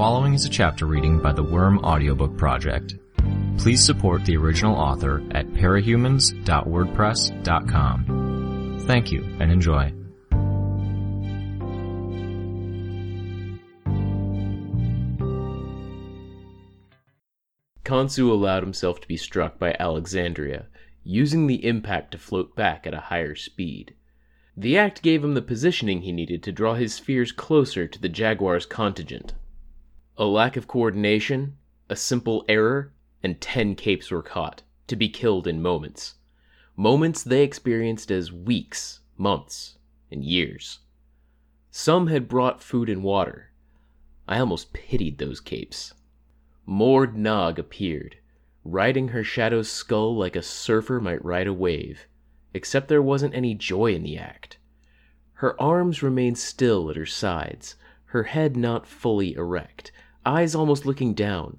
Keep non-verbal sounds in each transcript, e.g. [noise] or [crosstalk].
following is a chapter reading by the Worm Audiobook Project. Please support the original author at parahumans.wordpress.com. Thank you and enjoy. Khonsu allowed himself to be struck by Alexandria, using the impact to float back at a higher speed. The act gave him the positioning he needed to draw his spheres closer to the Jaguar's contingent. A lack of coordination, a simple error, and ten capes were caught, to be killed in moments. Moments they experienced as weeks, months, and years. Some had brought food and water. I almost pitied those capes. Mord Nog appeared, riding her shadow's skull like a surfer might ride a wave, except there wasn't any joy in the act. Her arms remained still at her sides, her head not fully erect, eyes almost looking down,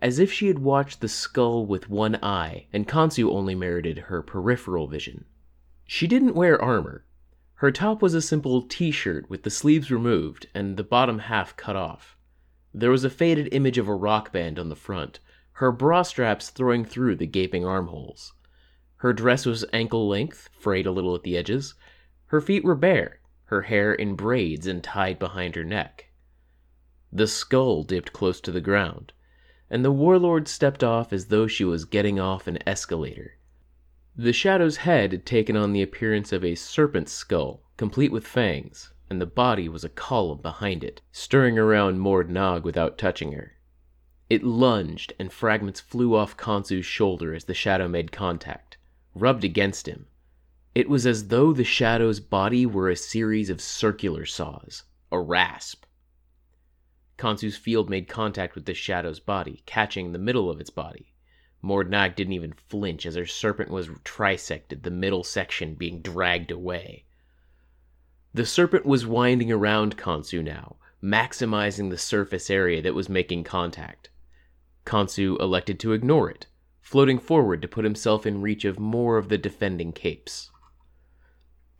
as if she had watched the skull with one eye and Khonsu only merited her peripheral vision. She didn't wear armor. Her top was a simple t shirt with the sleeves removed and the bottom half cut off. There was a faded image of a rock band on the front, her bra straps throwing through the gaping armholes. Her dress was ankle length, frayed a little at the edges. Her feet were bare, her hair in braids and tied behind her neck. The skull dipped close to the ground, and the warlord stepped off as though she was getting off an escalator. The shadow's head had taken on the appearance of a serpent's skull, complete with fangs, and the body was a column behind it, stirring around Mord Nog without touching her. It lunged, and fragments flew off Khonsu's shoulder as the shadow made contact, rubbed against him. It was as though the shadow's body were a series of circular saws, a rasp. Khonsu's field made contact with the shadow's body, catching the middle of its body. Mord Nog didn't even flinch as her serpent was trisected, the middle section being dragged away. The serpent was winding around Khonsu now, maximizing the surface area that was making contact. Khonsu elected to ignore it, floating forward to put himself in reach of more of the defending capes.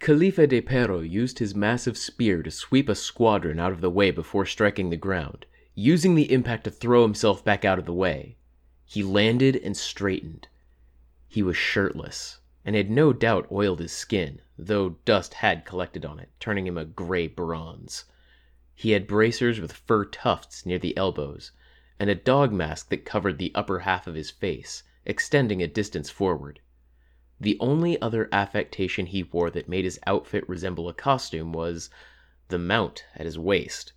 Khalifa de Perro used his massive spear to sweep a squadron out of the way before striking the ground, using the impact to throw himself back out of the way. He landed and straightened. He was shirtless, and had no doubt oiled his skin, though dust had collected on it, turning him a gray bronze. He had bracers with fur tufts near the elbows, and a dog mask that covered the upper half of his face, extending a distance forward. The only other affectation he wore that made his outfit resemble a costume was the mount at his waist.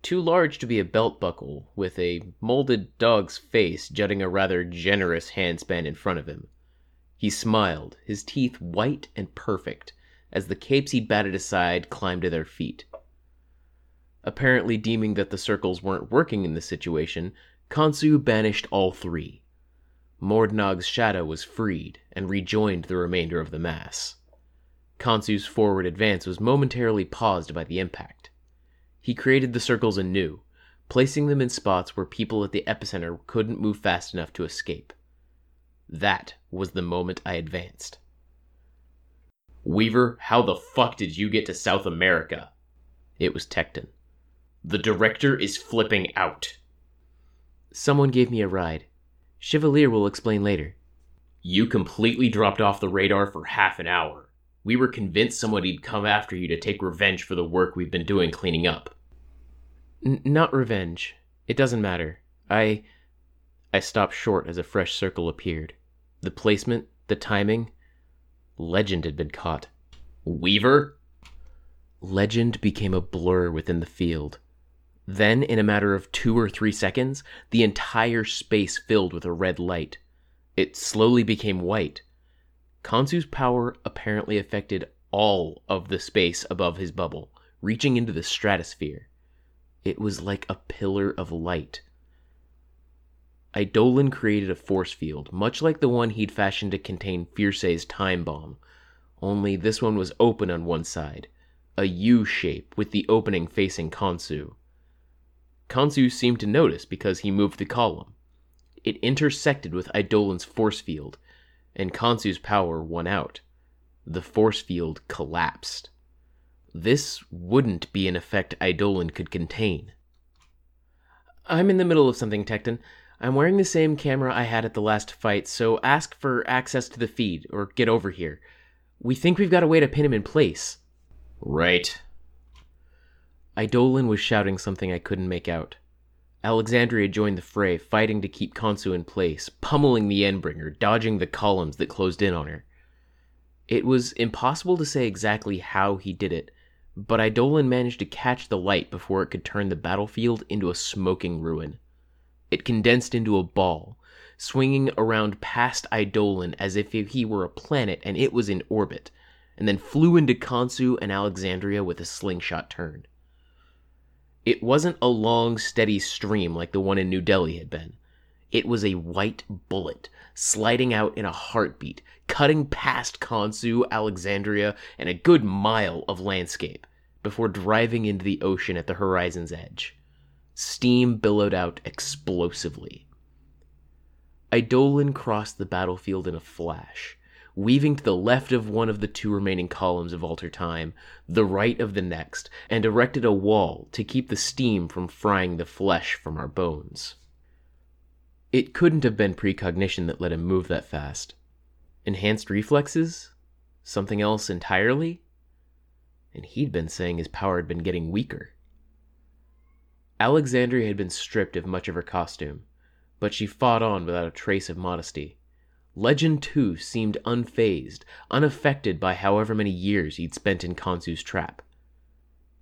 Too large to be a belt buckle, with a molded dog's face jutting a rather generous handspan in front of him. He smiled, his teeth white and perfect, as the capes he'd batted aside climbed to their feet. Apparently deeming that the circles weren't working in this situation, Khonsu banished all three. Mord Nog's shadow was freed and rejoined the remainder of the mass. Khonsu's forward advance was momentarily paused by the impact. He created the circles anew, placing them in spots where people at the epicenter couldn't move fast enough to escape. That was the moment I advanced. Weaver, how the fuck did you get to South America? It was Tecton. The director is flipping out. Someone gave me a ride. Chevalier will explain later. You completely dropped off the radar for half an hour. We were convinced somebody'd come after you to take revenge for the work we've been doing cleaning up. N- not revenge. It doesn't matter. I. I stopped short as a fresh circle appeared. The placement, the timing. Legend had been caught. Weaver? Legend became a blur within the field. Then, in a matter of two or three seconds, the entire space filled with a red light. It slowly became white. Khonsu's power apparently affected all of the space above his bubble, reaching into the stratosphere. It was like a pillar of light. Eidolon created a force field, much like the one he'd fashioned to contain Phir Sē's time bomb, only this one was open on one side, a U shape with the opening facing Khonsu. Khonsu seemed to notice because he moved the column. It intersected with Eidolon's force field, and Khonsu's power won out. The force field collapsed. This wouldn't be an effect Eidolon could contain. I'm in the middle of something, Tecton. I'm wearing the same camera I had at the last fight, so ask for access to the feed, or get over here. We think we've got a way to pin him in place. Right. Eidolon was shouting something I couldn't make out. Alexandria joined the fray, fighting to keep Khonsu in place, pummeling the Endbringer, dodging the columns that closed in on her. It was impossible to say exactly how he did it, but Eidolon managed to catch the light before it could turn the battlefield into a smoking ruin. It condensed into a ball, swinging around past Eidolon as if he were a planet and it was in orbit, and then flew into Khonsu and Alexandria with a slingshot turn. It wasn't a long, steady stream like the one in New Delhi had been. It was a white bullet, sliding out in a heartbeat, cutting past Khonsu, Alexandria, and a good mile of landscape, before driving into the ocean at the horizon's edge. Steam billowed out explosively. Eidolon crossed the battlefield in a flash, weaving to the left of one of the two remaining columns of Alter Time, the right of the next, and erected a wall to keep the steam from frying the flesh from our bones. It couldn't have been precognition that let him move that fast. Enhanced reflexes? Something else entirely? And he'd been saying his power had been getting weaker. Alexandria had been stripped of much of her costume, but she fought on without a trace of modesty. Legend, too, seemed unfazed, unaffected by however many years he'd spent in Khonsu's trap.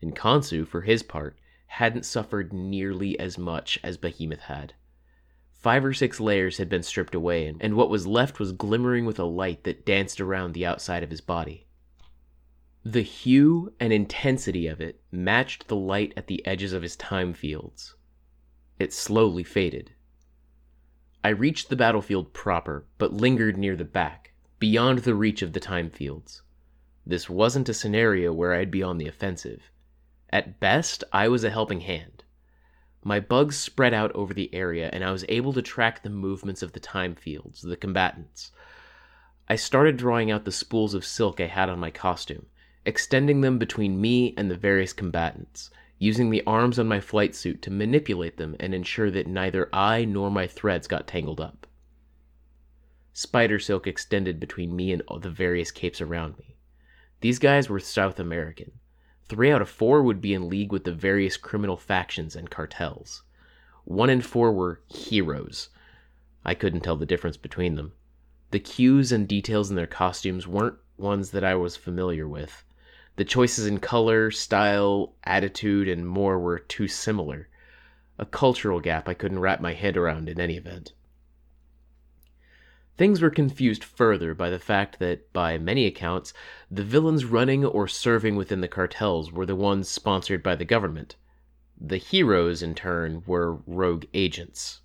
And Khonsu, for his part, hadn't suffered nearly as much as Behemoth had. Five or six layers had been stripped away, and what was left was glimmering with a light that danced around the outside of his body. The hue and intensity of it matched the light at the edges of his time fields. It slowly faded. I reached the battlefield proper, but lingered near the back, beyond the reach of the time fields. This wasn't a scenario where I'd be on the offensive. At best, I was a helping hand. My bugs spread out over the area, and I was able to track the movements of the time fields, the combatants. I started drawing out the spools of silk I had on my costume, extending them between me and the various combatants, using the arms on my flight suit to manipulate them and ensure that neither I nor my threads got tangled up. Spider silk extended between me and the various capes around me. These guys were South American. Three out of four would be in league with the various criminal factions and cartels. One in four were heroes. I couldn't tell the difference between them. The cues and details in their costumes weren't ones that I was familiar with, the choices in color, style, attitude, and more were too similar. A cultural gap I couldn't wrap my head around in any event. Things were confused further by the fact that, by many accounts, the villains running or serving within the cartels were the ones sponsored by the government. The heroes, in turn, were rogue agents.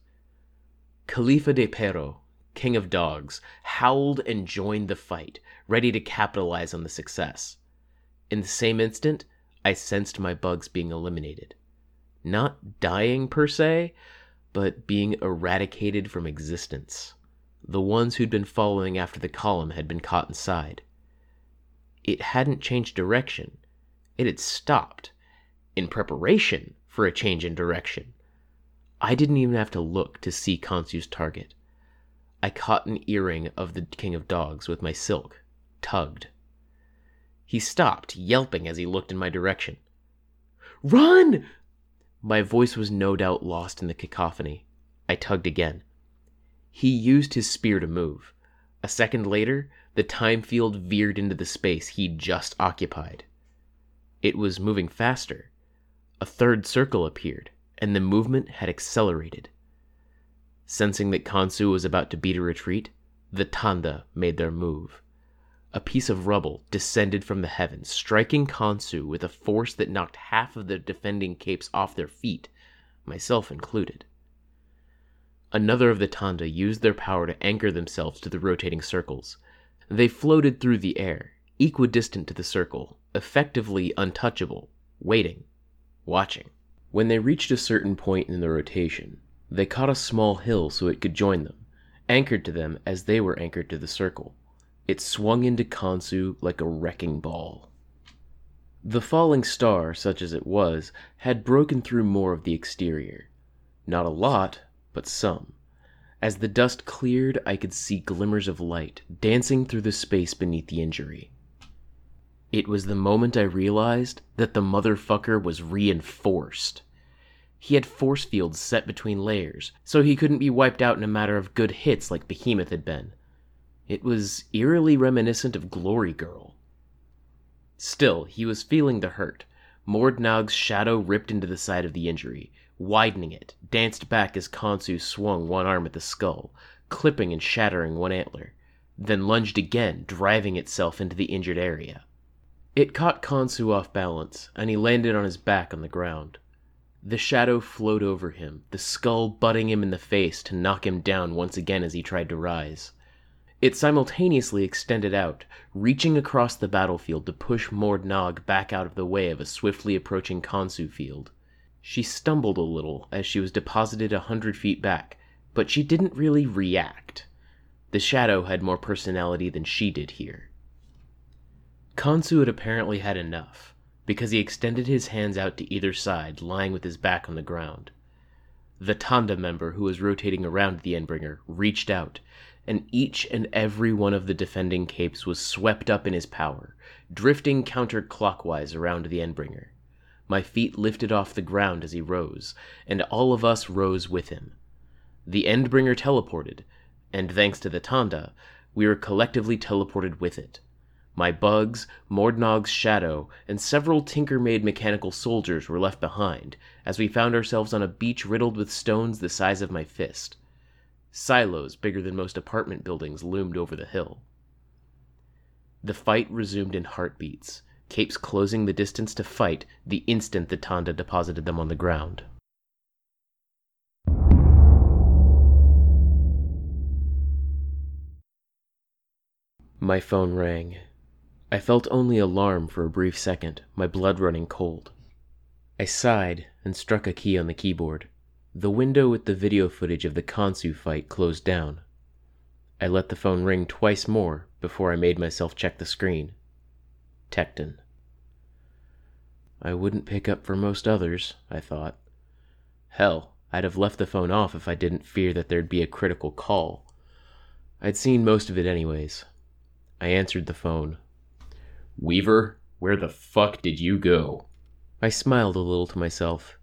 Khalifa de Perro, king of dogs, howled and joined the fight, ready to capitalize on the success. In the same instant, I sensed my bugs being eliminated. Not dying per se, but being eradicated from existence. The ones who'd been following after the column had been caught inside. It hadn't changed direction, it had stopped, in preparation for a change in direction. I didn't even have to look to see Khonsu's target. I caught an earring of the King of Dogs with my silk, tugged. He stopped, yelping as he looked in my direction. Run! My voice was no doubt lost in the cacophony. I tugged again. He used his spear to move. A second later, the time field veered into the space he'd just occupied. It was moving faster. A third circle appeared, and the movement had accelerated. Sensing that Khonsu was about to beat a retreat, the Thanda made their move a piece of rubble descended from the heavens, striking Khonsu with a force that knocked half of the defending capes off their feet, myself included. Another of the Thanda used their power to anchor themselves to the rotating circles. They floated through the air, equidistant to the circle, effectively untouchable, waiting, watching. When they reached a certain point in the rotation, they caught a small hill so it could join them, anchored to them as they were anchored to the circle. It swung into Khonsu like a wrecking ball. The falling star, such as it was, had broken through more of the exterior. Not a lot, but some. As the dust cleared, I could see glimmers of light dancing through the space beneath the injury. It was the moment I realized that the motherfucker was reinforced. He had force fields set between layers, so he couldn't be wiped out in a matter of good hits like Behemoth had been. It was eerily reminiscent of Glory Girl. Still, he was feeling the hurt. Mordnaug's shadow ripped into the side of the injury, widening it, danced back as Khonsu swung one arm at the skull, clipping and shattering one antler, then lunged again, driving itself into the injured area. It caught Khonsu off balance, and he landed on his back on the ground. The shadow flowed over him, the skull butting him in the face to knock him down once again as he tried to rise. It simultaneously extended out, reaching across the battlefield to push Mordnaug back out of the way of a swiftly approaching Khonsu field. She stumbled a little as she was deposited a hundred feet back, but she didn't really react. The shadow had more personality than she did here. Khonsu had apparently had enough, because he extended his hands out to either side, lying with his back on the ground. The Thanda member who was rotating around the Endbringer reached out, and each and every one of the defending capes was swept up in his power, drifting counterclockwise around the Endbringer. My feet lifted off the ground as he rose, and all of us rose with him. The Endbringer teleported, and thanks to the Thanda, we were collectively teleported with it. My bugs, Mordnog's shadow, and several tinker made mechanical soldiers were left behind, as we found ourselves on a beach riddled with stones the size of my fist. Silos bigger than most apartment buildings loomed over the hill. The fight resumed in heartbeats, capes closing the distance to fight the instant the Thanda deposited them on the ground. My phone rang. I felt only alarm for a brief second, my blood running cold. I sighed and struck a key on the keyboard. The window with the video footage of the Khonsu fight closed down. I let the phone ring twice more before I made myself check the screen. Tecton. I wouldn't pick up for most others, I thought. Hell, I'd have left the phone off if I didn't fear that there'd be a critical call. I'd seen most of it anyways. I answered the phone. Weaver, where the fuck did you go? I smiled a little to myself.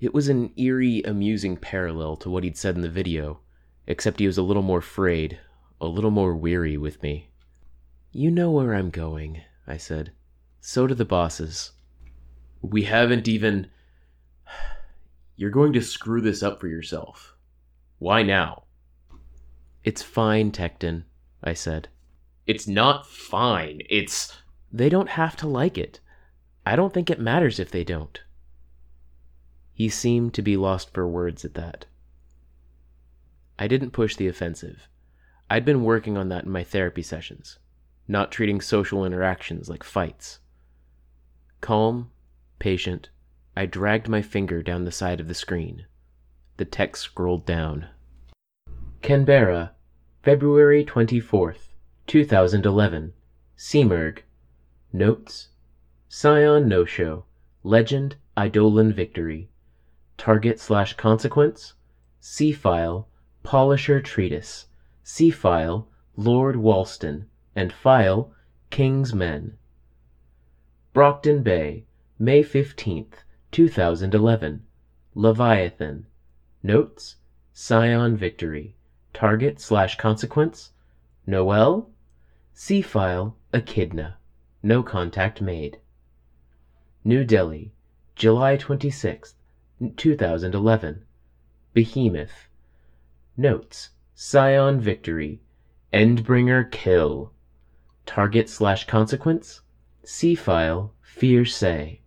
It was an eerie, amusing parallel to what he'd said in the video, except he was a little more frayed, a little more weary with me. You know where I'm going, I said. So do the bosses. We haven't even. [sighs] You're going to screw this up for yourself. Why now? It's fine, Tecton, I said. It's not fine. It's. They don't have to like it. I don't think it matters if they don't. He seemed to be lost for words at that. I didn't push the offensive. I'd been working on that in my therapy sessions, not treating social interactions like fights. Calm, patient, I dragged my finger down the side of the screen. The text scrolled down. Canberra, February 24th, 2011. Simurgh, Notes Scion No Show Legend Eidolon Victory Target slash Consequence C File Polisher Treatise C File Lord Walston and File King's Men. Brockton Bay May 15th 2011 Leviathan. Notes Scion Victory. Target slash Consequence Noel. C File Echidna. No contact made. New Delhi, July 26, 2011. Behemoth. Notes Scion Victory. Endbringer Kill. Target slash consequence. C file Phir Sē.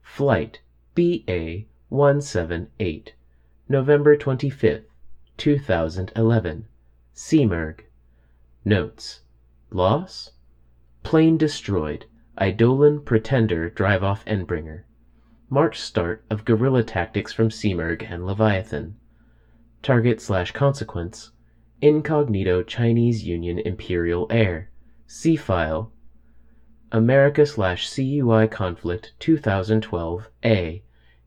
Flight BA 178. November 25th, 2011. Simurgh. Notes Loss Plane destroyed. Eidolon Pretender drive off Endbringer. March start of guerrilla tactics from Simurgh and Leviathan. Target slash consequence. Incognito Chinese Union Imperial Air. C file. America slash CUI conflict 2012 A.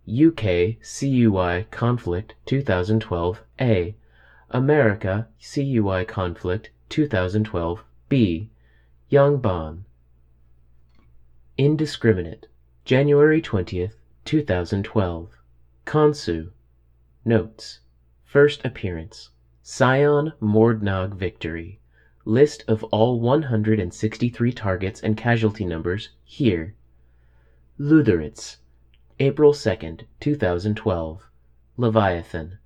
UK CUI Conflict 2012 A, America CUI Conflict 2012 B, Yangban. Indiscriminate, January 20th, 2012. Khonsu. Notes. First appearance. Scion Mordnog Victory. List of all 163 targets and casualty numbers here. Luderitz. April 2nd, 2012. Leviathan.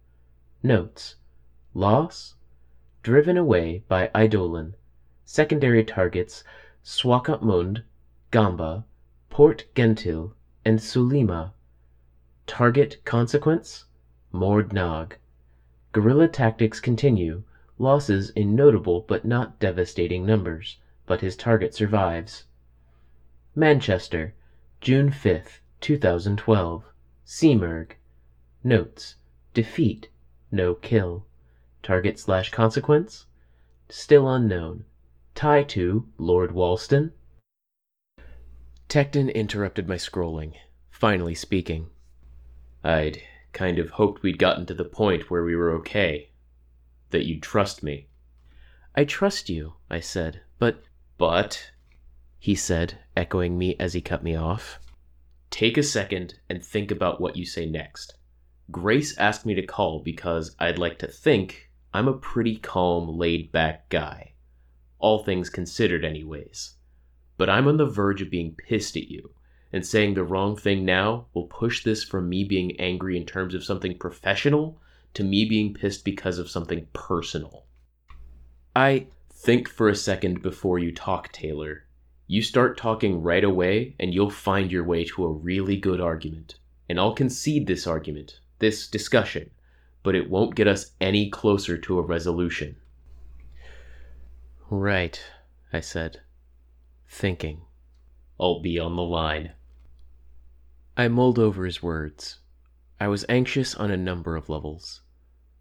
Notes. Loss. Driven away by Eidolon. Secondary targets Swakopmund, Gamba, Port Gentil, and Sulima. Target consequence Mordnog. Guerrilla tactics continue, losses in notable but not devastating numbers, but his target survives. Manchester, June 5th, 2012. Simurgh. Notes. Defeat. No kill. Target slash consequence? Still unknown. Tie to Lord Walston? Tecton interrupted my scrolling, finally speaking. I'd kind of hoped we'd gotten to the point where we were okay. That you'd trust me. I trust you, I said, but. But, he said, echoing me as he cut me off. Take a second and think about what you say next. Grace asked me to call because I'd like to think I'm a pretty calm, laid back guy. All things considered, anyways. But I'm on the verge of being pissed at you, and saying the wrong thing now will push this from me being angry in terms of something professional to me being pissed because of something personal. I think for a second before you talk, Taylor. You start talking right away, and you'll find your way to a really good argument. And I'll concede this argument, this discussion, but it won't get us any closer to a resolution. Right, I said, thinking. I'll be on the line. I mulled over his words. I was anxious on a number of levels.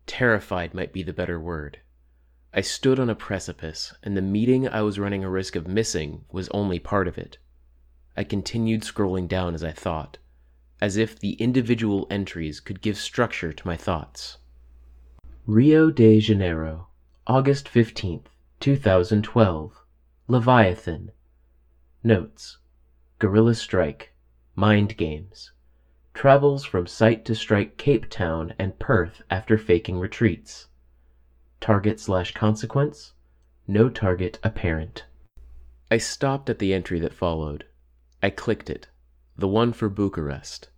Terrified might be the better word. I stood on a precipice, and the meeting I was running a risk of missing was only part of it. I continued scrolling down as I thought, as if the individual entries could give structure to my thoughts. Rio de Janeiro, August 15th, 2012. Leviathan. Notes. Guerrilla Strike. Mind Games. Travels from site to strike Cape Town and Perth after faking retreats. Target slash consequence? No target apparent. I stopped at the entry that followed. I clicked it. The one for Bucharest.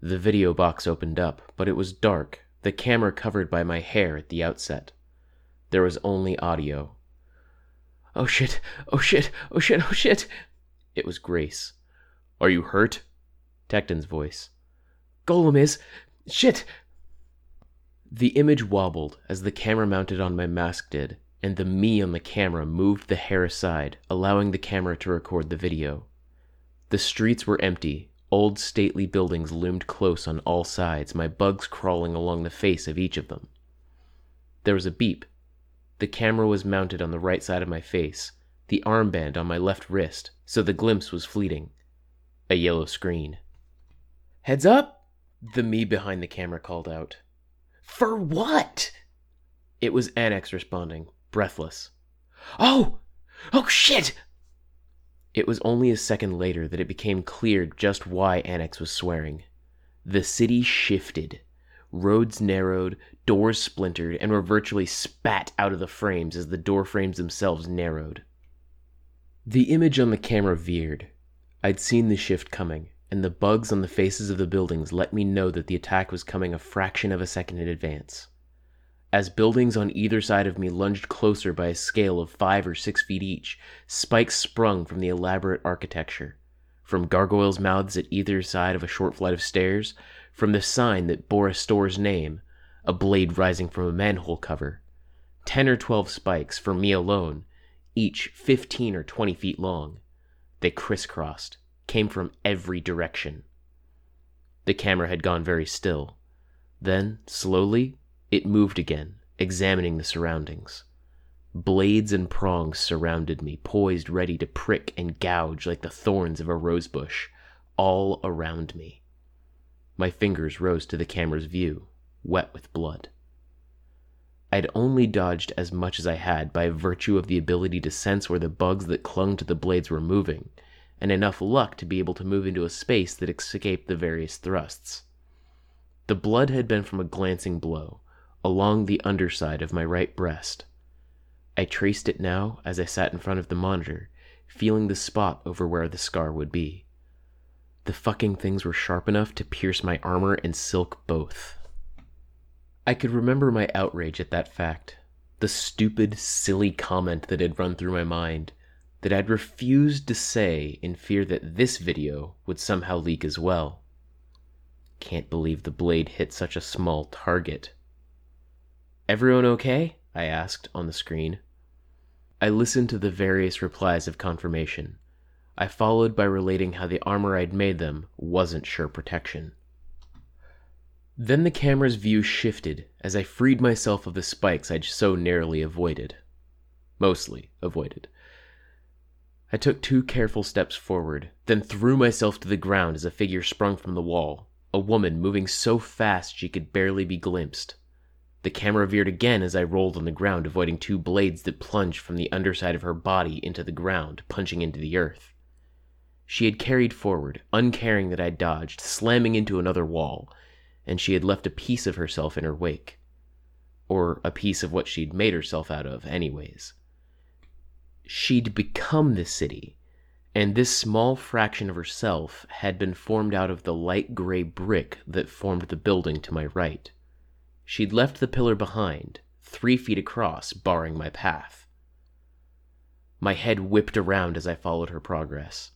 The video box opened up, but it was dark, the camera covered by my hair at the outset. There was only audio. Oh shit, oh shit, oh shit, oh shit. It was Grace. Are you hurt? Tecton's voice. Golem is. Shit! The image wobbled as the camera mounted on my mask did, and the me on the camera moved the hair aside, allowing the camera to record the video. The streets were empty, old stately buildings loomed close on all sides, my bugs crawling along the face of each of them. There was a beep. The camera was mounted on the right side of my face, the armband on my left wrist, so the glimpse was fleeting. A yellow screen. Heads up! The me behind the camera called out. For what? It was Annex responding, breathless. Oh! Oh shit! It was only a second later that it became clear just why Annex was swearing. The city shifted. Roads narrowed, doors splintered, and were virtually spat out of the frames as the door frames themselves narrowed. The image on the camera veered. I'd seen the shift coming, and the bugs on the faces of the buildings let me know that the attack was coming a fraction of a second in advance. As buildings on either side of me lunged closer by a scale of five or six feet each, spikes sprung from the elaborate architecture. From gargoyles' mouths at either side of a short flight of stairs, from the sign that bore a store's name, a blade rising from a manhole cover. Ten or twelve spikes, for me alone, each fifteen or twenty feet long. They crisscrossed, came from every direction. The camera had gone very still. Then, slowly, it moved again, examining the surroundings. Blades and prongs surrounded me, poised ready to prick and gouge like the thorns of a rosebush, all around me. My fingers rose to the camera's view, wet with blood. I'd only dodged as much as I had by virtue of the ability to sense where the bugs that clung to the blades were moving, and enough luck to be able to move into a space that escaped the various thrusts. The blood had been from a glancing blow, along the underside of my right breast. I traced it now as I sat in front of the monitor, feeling the spot over where the scar would be. The fucking things were sharp enough to pierce my armor and silk both. I could remember my outrage at that fact, the stupid, silly comment that had run through my mind, that I'd refused to say in fear that this video would somehow leak as well. Can't believe the blade hit such a small target. Everyone okay? I asked on the screen. I listened to the various replies of confirmation. I followed by relating how the armor I'd made them wasn't sure protection. Then the camera's view shifted as I freed myself of the spikes I'd so narrowly avoided. Mostly avoided. I took two careful steps forward, then threw myself to the ground as a figure sprung from the wall, a woman moving so fast she could barely be glimpsed. The camera veered again as I rolled on the ground, avoiding two blades that plunged from the underside of her body into the ground, punching into the earth. She had carried forward, uncaring that I'd dodged, slamming into another wall, and she had left a piece of herself in her wake. Or a piece of what she'd made herself out of, anyways. She'd become the city, and this small fraction of herself had been formed out of the light gray brick that formed the building to my right. She'd left the pillar behind, three feet across, barring my path. My head whipped around as I followed her progress.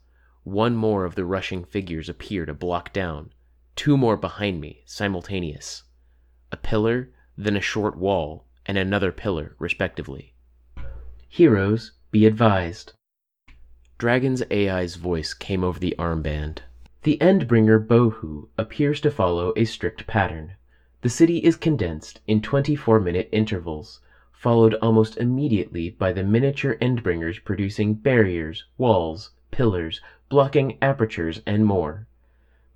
One more of the rushing figures appeared a block down, two more behind me, simultaneous. A pillar, then a short wall, and another pillar, respectively. Heroes, be advised. Dragon's AI's voice came over the armband. The Endbringer Bohu appears to follow a strict pattern. The city is condensed in 24 minute intervals, followed almost immediately by the miniature Endbringers producing barriers, walls, pillars, blocking apertures, and more.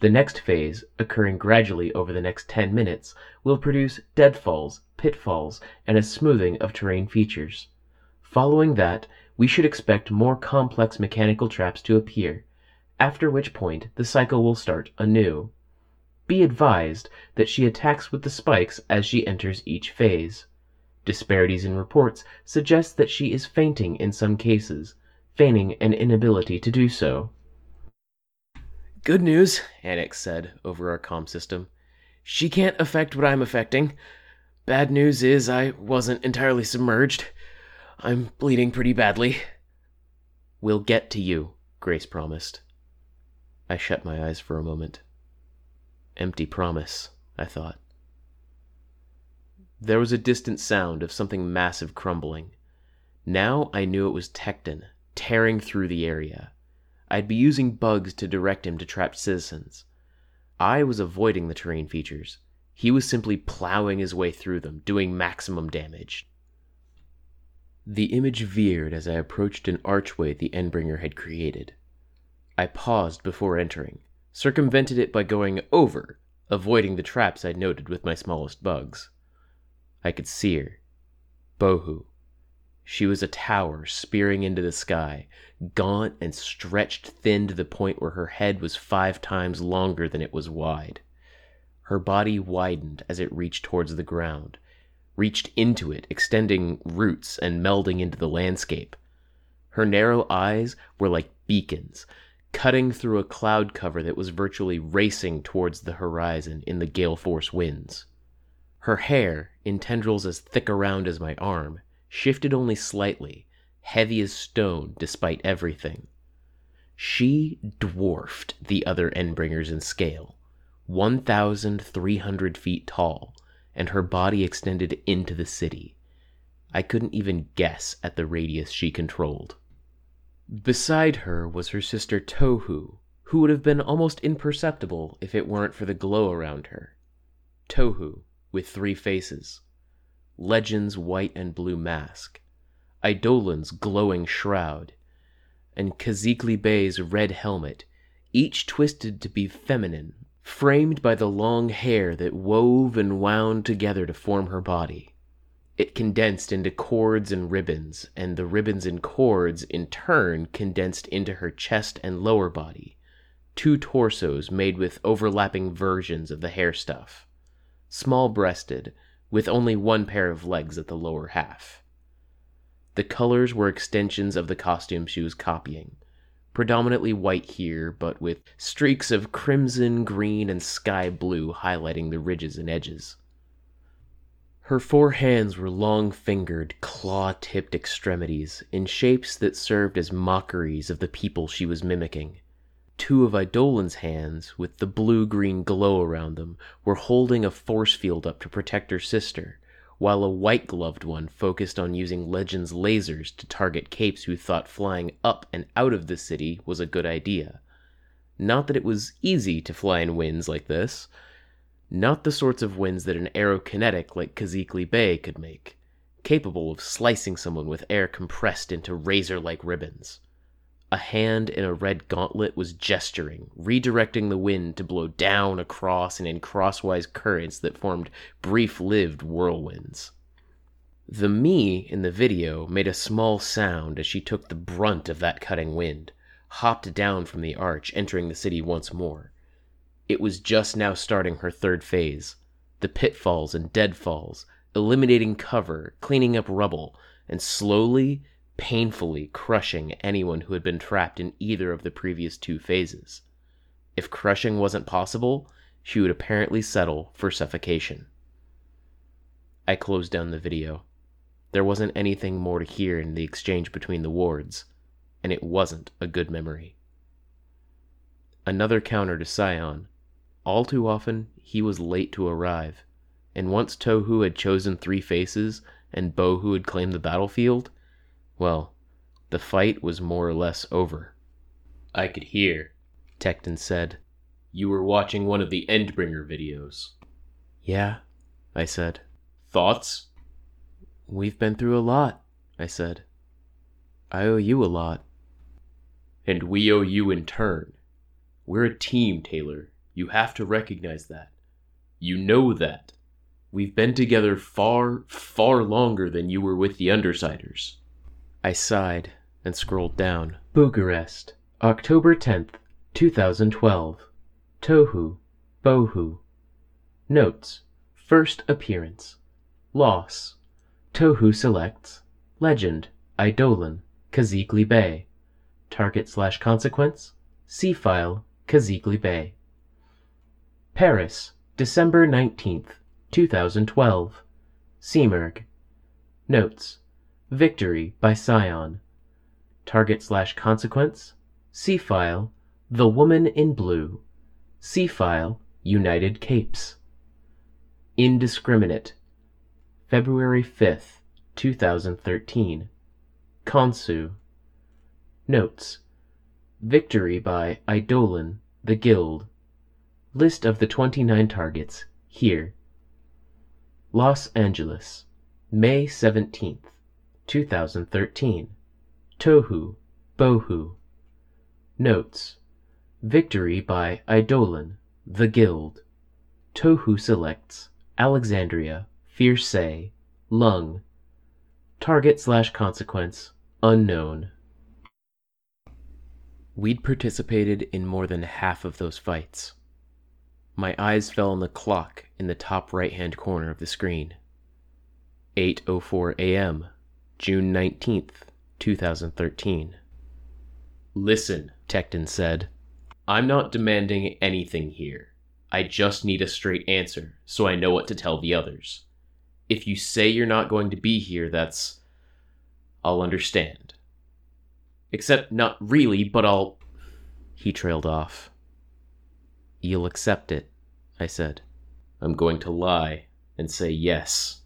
The next phase, occurring gradually over the next 10 minutes, will produce deadfalls, pitfalls, and a smoothing of terrain features. Following that, we should expect more complex mechanical traps to appear, after which point the cycle will start anew. Be advised that she attacks with the spikes as she enters each phase. Disparities in reports suggest that she is fainting in some cases, feigning an inability to do so. Good news, Annex said over our comm system. She can't affect what I'm affecting. Bad news is I wasn't entirely submerged. I'm bleeding pretty badly. We'll get to you, Grace promised. I shut my eyes for a moment. Empty promise, I thought. There was a distant sound of something massive crumbling. Now I knew it was Tecton, tearing through the area. I'd be using bugs to direct him to trapped citizens. I was avoiding the terrain features. He was simply plowing his way through them, doing maximum damage. The image veered as I approached an archway the Endbringer had created. I paused before entering, circumvented it by going over, avoiding the traps I'd noted with my smallest bugs. I could see her. Bohu, she was a tower spearing into the sky, gaunt and stretched thin to the point where her head was five times longer than it was wide. Her body widened as it reached towards the ground, reached into it, extending roots and melding into the landscape. Her narrow eyes were like beacons, cutting through a cloud cover that was virtually racing towards the horizon in the gale force winds. Her hair, in tendrils as thick around as my arm, shifted only slightly, heavy as stone despite everything. She dwarfed the other Endbringers in scale, 1,300 feet tall, and her body extended into the city. I couldn't even guess at the radius she controlled. Beside her was her sister Tohu, who would have been almost imperceptible if it weren't for the glow around her. Tohu, with three faces. Legend's white and blue mask, Eidolon's glowing shroud, and Kazikli Bey's red helmet, each twisted to be feminine framed by the long hair that wove and wound together to form her body. It condensed into cords and ribbons, and the ribbons and cords, in turn, condensed into her chest and lower body, two torsos made with overlapping versions of the hair stuff, small breasted, with only one pair of legs at the lower half. The colors were extensions of the costume she was copying, predominantly white here, but with streaks of crimson, green, and sky blue highlighting the ridges and edges. Her four hands were long fingered, claw tipped extremities in shapes that served as mockeries of the people she was mimicking. Two of Eidolon's hands, with the blue green glow around them, were holding a force field up to protect her sister, while a white gloved one focused on using Legend's lasers to target capes who thought flying up and out of the city was a good idea. Not that it was easy to fly in winds like this. Not the sorts of winds that an aerokinetic like Kazikli Bey could make, capable of slicing someone with air compressed into razor like ribbons. A hand in a red gauntlet was gesturing, redirecting the wind to blow down, across, and in crosswise currents that formed brief lived whirlwinds. The me in the video made a small sound as she took the brunt of that cutting wind, hopped down from the arch, entering the city once more. It was just now starting her third phase the pitfalls and deadfalls, eliminating cover, cleaning up rubble, and slowly painfully crushing anyone who had been trapped in either of the previous two phases. If crushing wasn't possible, she would apparently settle for suffocation. I closed down the video. There wasn't anything more to hear in the exchange between the wards, and it wasn't a good memory. Another counter to Scion. All too often, he was late to arrive, and once Tohu had chosen three faces and Bohu had claimed the battlefield, well, the fight was more or less over. I could hear, Tecton said. You were watching one of the Endbringer videos. Yeah, I said. Thoughts? We've been through a lot, I said. I owe you a lot. And we owe you in turn. We're a team, Taylor. You have to recognize that. You know that. We've been together far, far longer than you were with the Undersiders. I sighed and scrolled down. Bucharest, October 10th, 2012. Tohu, Bohu. Notes. First appearance. Loss. Tohu selects. Legend. Eidolon. Kazikli Bey. Target slash consequence. C file. Kazikli Bey. Paris, December 19th, 2012. Simurgh. Notes. Victory by Scion. Target slash consequence. C file. The Woman in Blue. C file. United Capes. Indiscriminate. February 5th, 2013. Khonsu. Notes. Victory by Eidolon, the Guild. List of the 29 targets here. Los Angeles, May 17th. 2013. Tohu, Bohu. Notes. Victory by Eidolon, The Guild. Tohu selects Alexandria, Fierce, Lung. Target slash consequence unknown. We'd participated in more than half of those fights. My eyes fell on the clock in the top right hand corner of the screen. 8:04 a.m. June 19th, 2013. Listen, Tecton said. I'm not demanding anything here. I just need a straight answer so I know what to tell the others. If you say you're not going to be here, that's. I'll understand. Except not really, but I'll. He trailed off. You'll accept it, I said. I'm going to lie and say yes.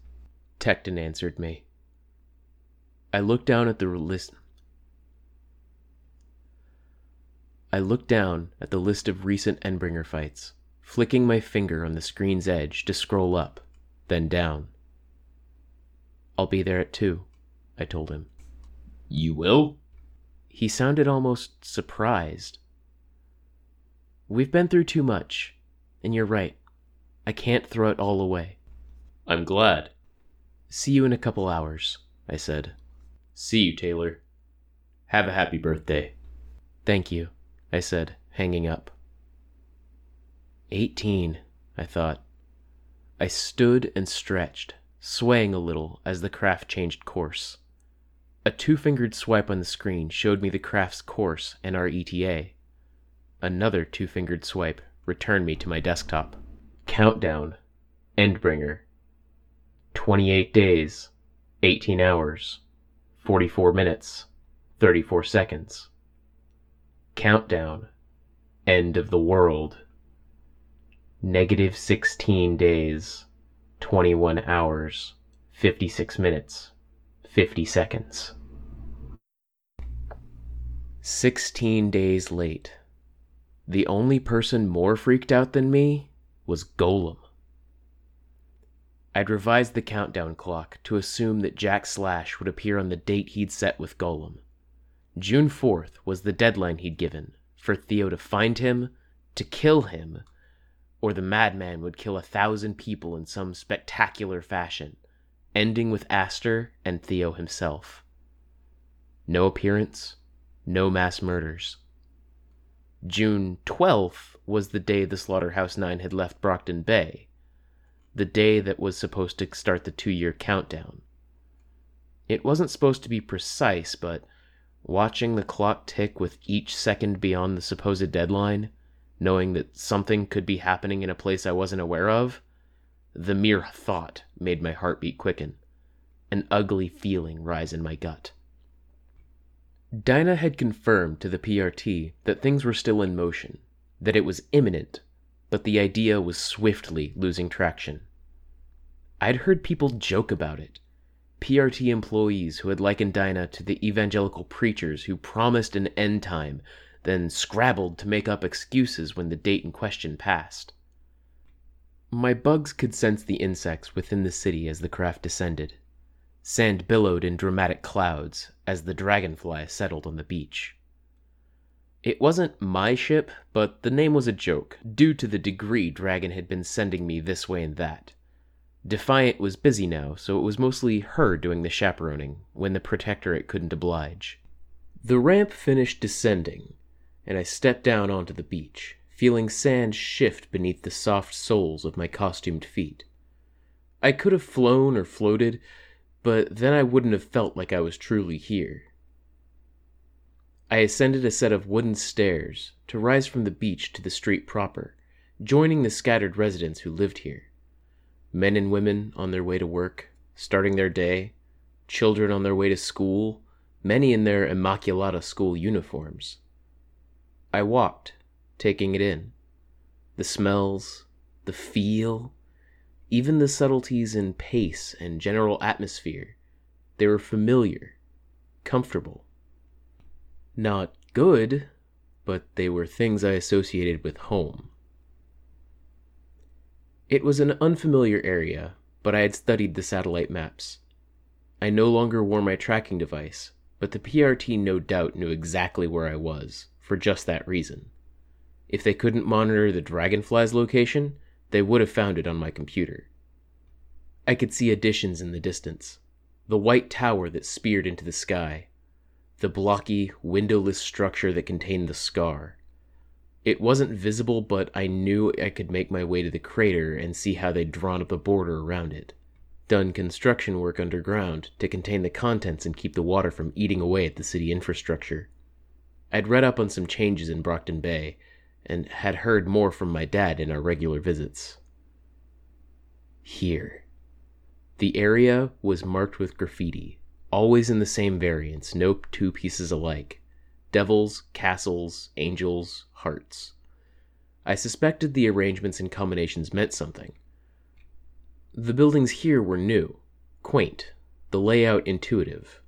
Tecton answered me. I looked down at the list. I looked down at the list of recent Endbringer fights, flicking my finger on the screen's edge to scroll up, then down. I'll be there at two, I told him. You will? He sounded almost surprised. We've been through too much. And you're right. I can't throw it all away. I'm glad. See you in a couple hours, I said. See you, Taylor. Have a happy birthday. Thank you, I said, hanging up. Eighteen, I thought. I stood and stretched, swaying a little as the craft changed course. A two fingered swipe on the screen showed me the craft's course and our ETA. Another two fingered swipe returned me to my desktop. Countdown. Endbringer. 28 days, 18 hours, 44 minutes, 34 seconds. Countdown. End of the world. Negative 16 days, 21 hours, 56 minutes, 50 seconds. 16 days late. The only person more freaked out than me was Golem. I'd revised the countdown clock to assume that Jack Slash would appear on the date he'd set with Golem. June 4th was the deadline he'd given for Theo to find him, to kill him, or the madman would kill a thousand people in some spectacular fashion, ending with Aster and Theo himself. No appearance, no mass murders. June 12th was the day the Slaughterhouse Nine had left Brockton Bay, the day that was supposed to start the two year countdown. It wasn't supposed to be precise, but watching the clock tick with each second beyond the supposed deadline, knowing that something could be happening in a place I wasn't aware of, the mere thought made my heartbeat quicken, an ugly feeling rise in my gut. Dinah had confirmed to the PRT that things were still in motion, that it was imminent, but the idea was swiftly losing traction. I'd heard people joke about it. PRT employees who had likened Dinah to the evangelical preachers who promised an end time, then scrabbled to make up excuses when the date in question passed. My bugs could sense the insects within the city as the craft descended. Sand billowed in dramatic clouds as the dragonfly settled on the beach. It wasn't my ship, but the name was a joke, due to the degree Dragon had been sending me this way and that. Defiant was busy now, so it was mostly her doing the chaperoning when the Protectorate couldn't oblige. The ramp finished descending, and I stepped down onto the beach, feeling sand shift beneath the soft soles of my costumed feet. I could have flown or floated, but then I wouldn't have felt like I was truly here. I ascended a set of wooden stairs to rise from the beach to the street proper, joining the scattered residents who lived here men and women on their way to work, starting their day, children on their way to school, many in their Immaculata school uniforms. I walked, taking it in. The smells, the feel, even the subtleties in pace and general atmosphere. They were familiar, comfortable. Not good, but they were things I associated with home. It was an unfamiliar area, but I had studied the satellite maps. I no longer wore my tracking device, but the PRT no doubt knew exactly where I was, for just that reason. If they couldn't monitor the dragonfly's location, they would have found it on my computer. I could see additions in the distance the white tower that speared into the sky, the blocky, windowless structure that contained the scar, it wasn't visible, but I knew I could make my way to the crater and see how they'd drawn up a border around it. Done construction work underground to contain the contents and keep the water from eating away at the city infrastructure. I'd read up on some changes in Brockton Bay and had heard more from my dad in our regular visits. Here. The area was marked with graffiti, always in the same variants, no two pieces alike devils, castles, angels, hearts. I suspected the arrangements and combinations meant something. The buildings here were new, quaint, the layout intuitive.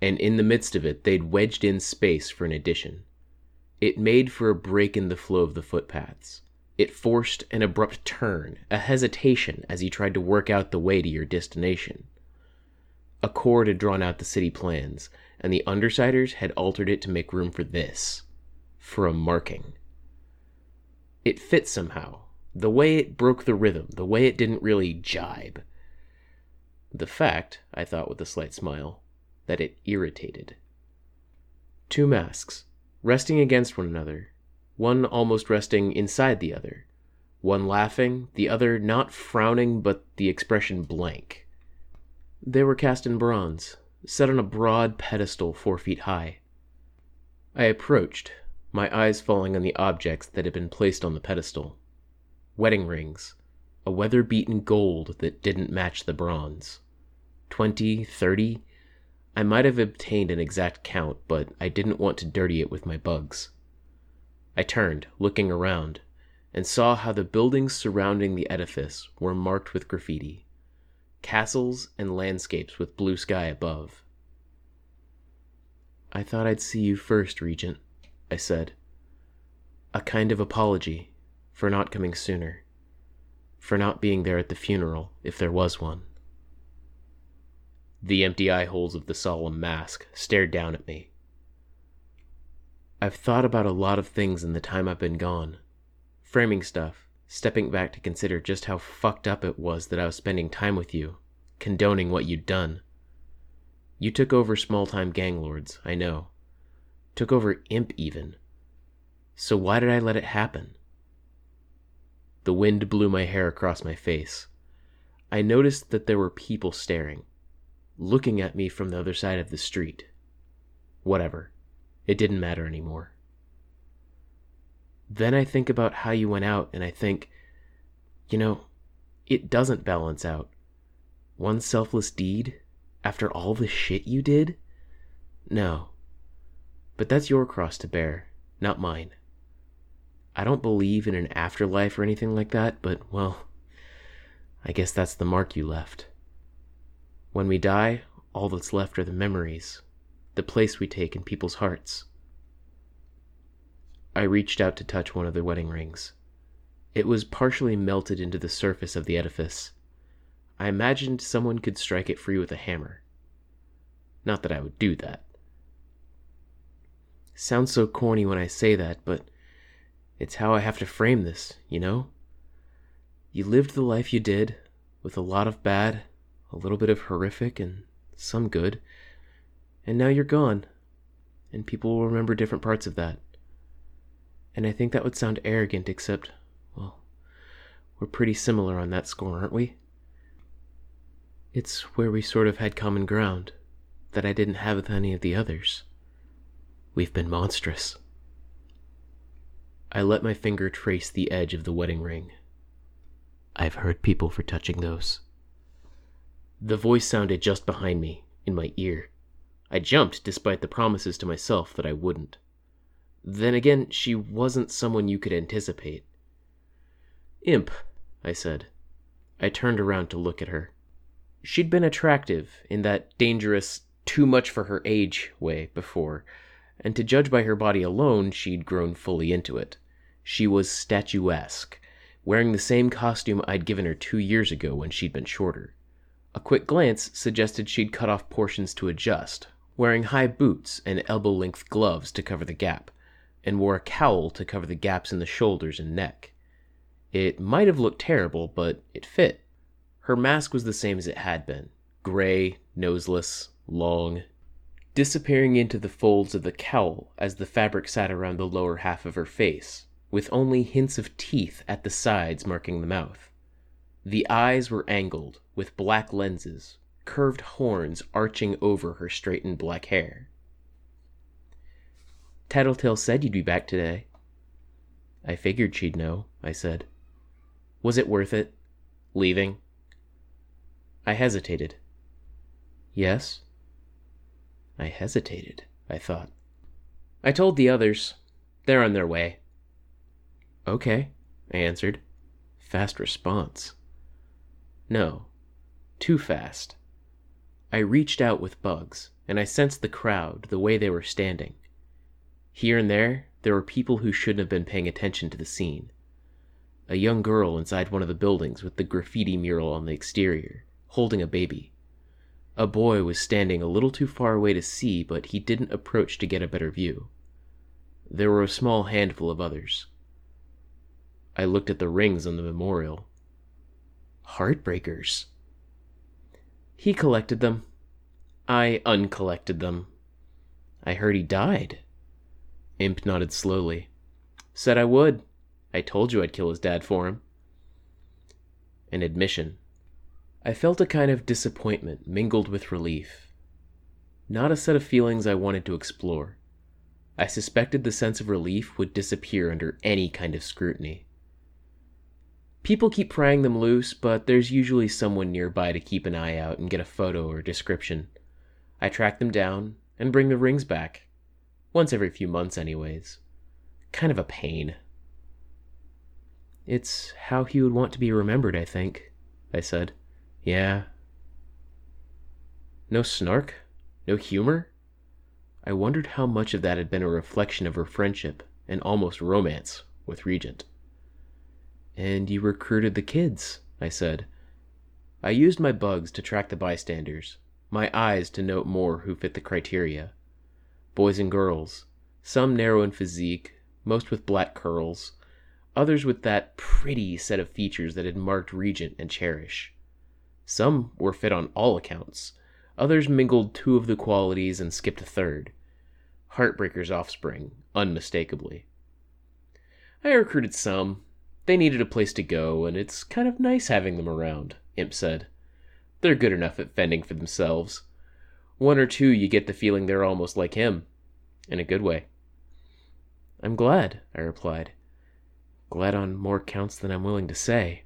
And in the midst of it, they'd wedged in space for an addition. It made for a break in the flow of the footpaths. It forced an abrupt turn, a hesitation as you tried to work out the way to your destination. A court had drawn out the city plans, and the Undersiders had altered it to make room for this for a marking. It fit somehow. The way it broke the rhythm, the way it didn't really jibe. The fact, I thought with a slight smile, that it irritated. Two masks, resting against one another, one almost resting inside the other, one laughing, the other not frowning but the expression blank. They were cast in bronze, set on a broad pedestal four feet high. I approached, my eyes falling on the objects that had been placed on the pedestal wedding rings, a weather beaten gold that didn't match the bronze. Twenty, thirty. I might have obtained an exact count, but I didn't want to dirty it with my bugs. I turned, looking around, and saw how the buildings surrounding the edifice were marked with graffiti castles and landscapes with blue sky above. I thought I'd see you first, Regent, I said. A kind of apology for not coming sooner, for not being there at the funeral, if there was one. The empty eye holes of the solemn mask stared down at me. I've thought about a lot of things in the time I've been gone. Framing stuff, stepping back to consider just how fucked up it was that I was spending time with you, condoning what you'd done. You took over small time gang lords, I know. Took over Imp, even. So why did I let it happen? The wind blew my hair across my face. I noticed that there were people staring, looking at me from the other side of the street. Whatever. It didn't matter anymore. Then I think about how you went out, and I think, you know, it doesn't balance out. One selfless deed, after all the shit you did? No. But that's your cross to bear, not mine. I don't believe in an afterlife or anything like that, but, well, I guess that's the mark you left. When we die, all that's left are the memories, the place we take in people's hearts. I reached out to touch one of the wedding rings. It was partially melted into the surface of the edifice. I imagined someone could strike it free with a hammer. Not that I would do that. Sounds so corny when I say that, but it's how I have to frame this, you know? You lived the life you did, with a lot of bad, a little bit of horrific, and some good. And now you're gone, and people will remember different parts of that. And I think that would sound arrogant, except, well, we're pretty similar on that score, aren't we? It's where we sort of had common ground that I didn't have with any of the others. We've been monstrous. I let my finger trace the edge of the wedding ring. I've hurt people for touching those. The voice sounded just behind me, in my ear. I jumped despite the promises to myself that I wouldn't. Then again, she wasn't someone you could anticipate. Imp, I said. I turned around to look at her. She'd been attractive in that dangerous, too much for her age way before, and to judge by her body alone, she'd grown fully into it. She was statuesque, wearing the same costume I'd given her two years ago when she'd been shorter. A quick glance suggested she'd cut off portions to adjust, wearing high boots and elbow length gloves to cover the gap, and wore a cowl to cover the gaps in the shoulders and neck. It might have looked terrible, but it fit. Her mask was the same as it had been gray, noseless, long, disappearing into the folds of the cowl as the fabric sat around the lower half of her face, with only hints of teeth at the sides marking the mouth. The eyes were angled, with black lenses, curved horns arching over her straightened black hair. Tattletale said you'd be back today. I figured she'd know, I said. Was it worth it? Leaving? I hesitated. Yes, I hesitated, I thought. I told the others. They're on their way. Okay, I answered. Fast response. No, too fast. I reached out with bugs, and I sensed the crowd, the way they were standing. Here and there, there were people who shouldn't have been paying attention to the scene. A young girl inside one of the buildings with the graffiti mural on the exterior, holding a baby. A boy was standing a little too far away to see, but he didn't approach to get a better view. There were a small handful of others. I looked at the rings on the memorial. Heartbreakers. He collected them. I uncollected them. I heard he died. Imp nodded slowly. Said I would. I told you I'd kill his dad for him. An admission. I felt a kind of disappointment mingled with relief. Not a set of feelings I wanted to explore. I suspected the sense of relief would disappear under any kind of scrutiny. People keep prying them loose, but there's usually someone nearby to keep an eye out and get a photo or description. I track them down and bring the rings back. Once every few months, anyways. Kind of a pain. It's how he would want to be remembered, I think, I said. Yeah. No snark? No humor? I wondered how much of that had been a reflection of her friendship and almost romance with Regent. And you recruited the kids, I said. I used my bugs to track the bystanders, my eyes to note more who fit the criteria. Boys and girls, some narrow in physique, most with black curls, others with that pretty set of features that had marked Regent and Cherish. Some were fit on all accounts, others mingled two of the qualities and skipped a third. Heartbreaker's offspring, unmistakably. I recruited some, they needed a place to go, and it's kind of nice having them around, Imp said. They're good enough at fending for themselves. One or two, you get the feeling they're almost like him. In a good way. I'm glad, I replied. Glad on more counts than I'm willing to say.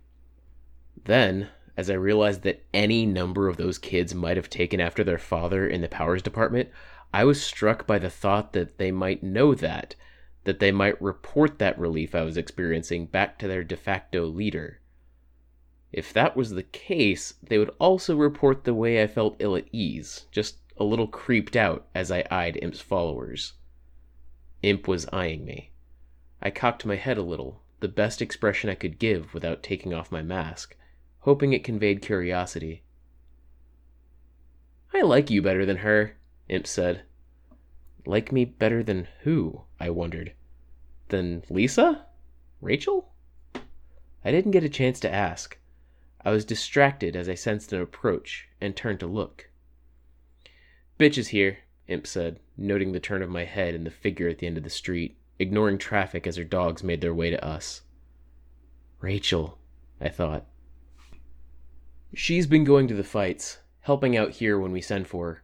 Then, as I realized that any number of those kids might have taken after their father in the powers department, I was struck by the thought that they might know that that they might report that relief I was experiencing back to their de facto leader. If that was the case, they would also report the way I felt ill at ease, just a little creeped out as I eyed Imp's followers. Imp was eyeing me. I cocked my head a little, the best expression I could give without taking off my mask, hoping it conveyed curiosity. I like you better than her, Imp said. Like me better than who? I wondered. Than Lisa? Rachel? I didn't get a chance to ask. I was distracted as I sensed an approach and turned to look. Bitch is here, Imp said, noting the turn of my head and the figure at the end of the street, ignoring traffic as her dogs made their way to us. Rachel, I thought. She's been going to the fights, helping out here when we send for her.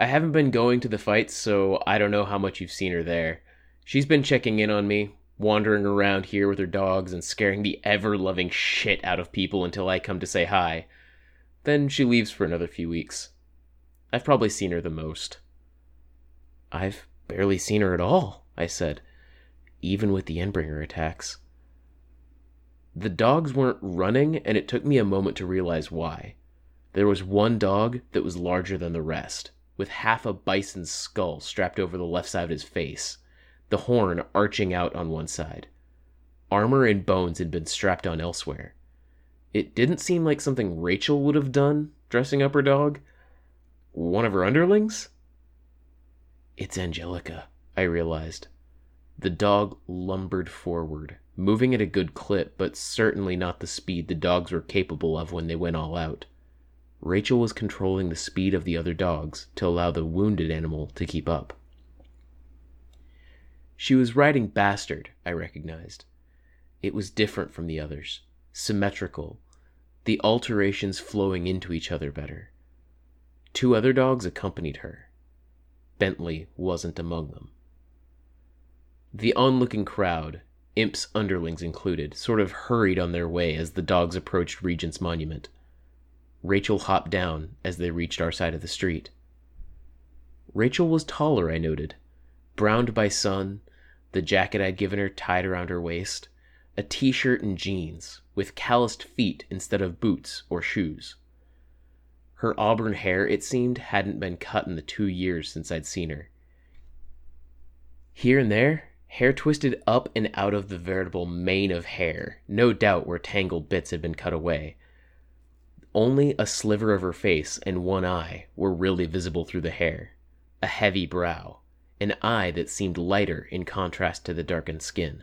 I haven't been going to the fights, so I don't know how much you've seen her there. She's been checking in on me, wandering around here with her dogs and scaring the ever loving shit out of people until I come to say hi. Then she leaves for another few weeks. I've probably seen her the most. I've barely seen her at all, I said, even with the Endbringer attacks. The dogs weren't running, and it took me a moment to realize why. There was one dog that was larger than the rest with half a bison's skull strapped over the left side of his face, the horn arching out on one side. Armor and bones had been strapped on elsewhere. It didn't seem like something Rachel would have done, dressing up her dog. One of her underlings? It's Angelica, I realized. The dog lumbered forward, moving at a good clip, but certainly not the speed the dogs were capable of when they went all out. Rachel was controlling the speed of the other dogs to allow the wounded animal to keep up. She was riding Bastard, I recognized. It was different from the others, symmetrical, the alterations flowing into each other better. Two other dogs accompanied her. Bentley wasn't among them. The onlooking crowd, imps underlings included, sort of hurried on their way as the dogs approached Regent's monument. Rachel hopped down as they reached our side of the street. Rachel was taller, I noted, browned by sun, the jacket I'd given her tied around her waist, a t shirt and jeans, with calloused feet instead of boots or shoes. Her auburn hair, it seemed, hadn't been cut in the two years since I'd seen her. Here and there, hair twisted up and out of the veritable mane of hair, no doubt where tangled bits had been cut away, only a sliver of her face and one eye were really visible through the hair. A heavy brow, an eye that seemed lighter in contrast to the darkened skin.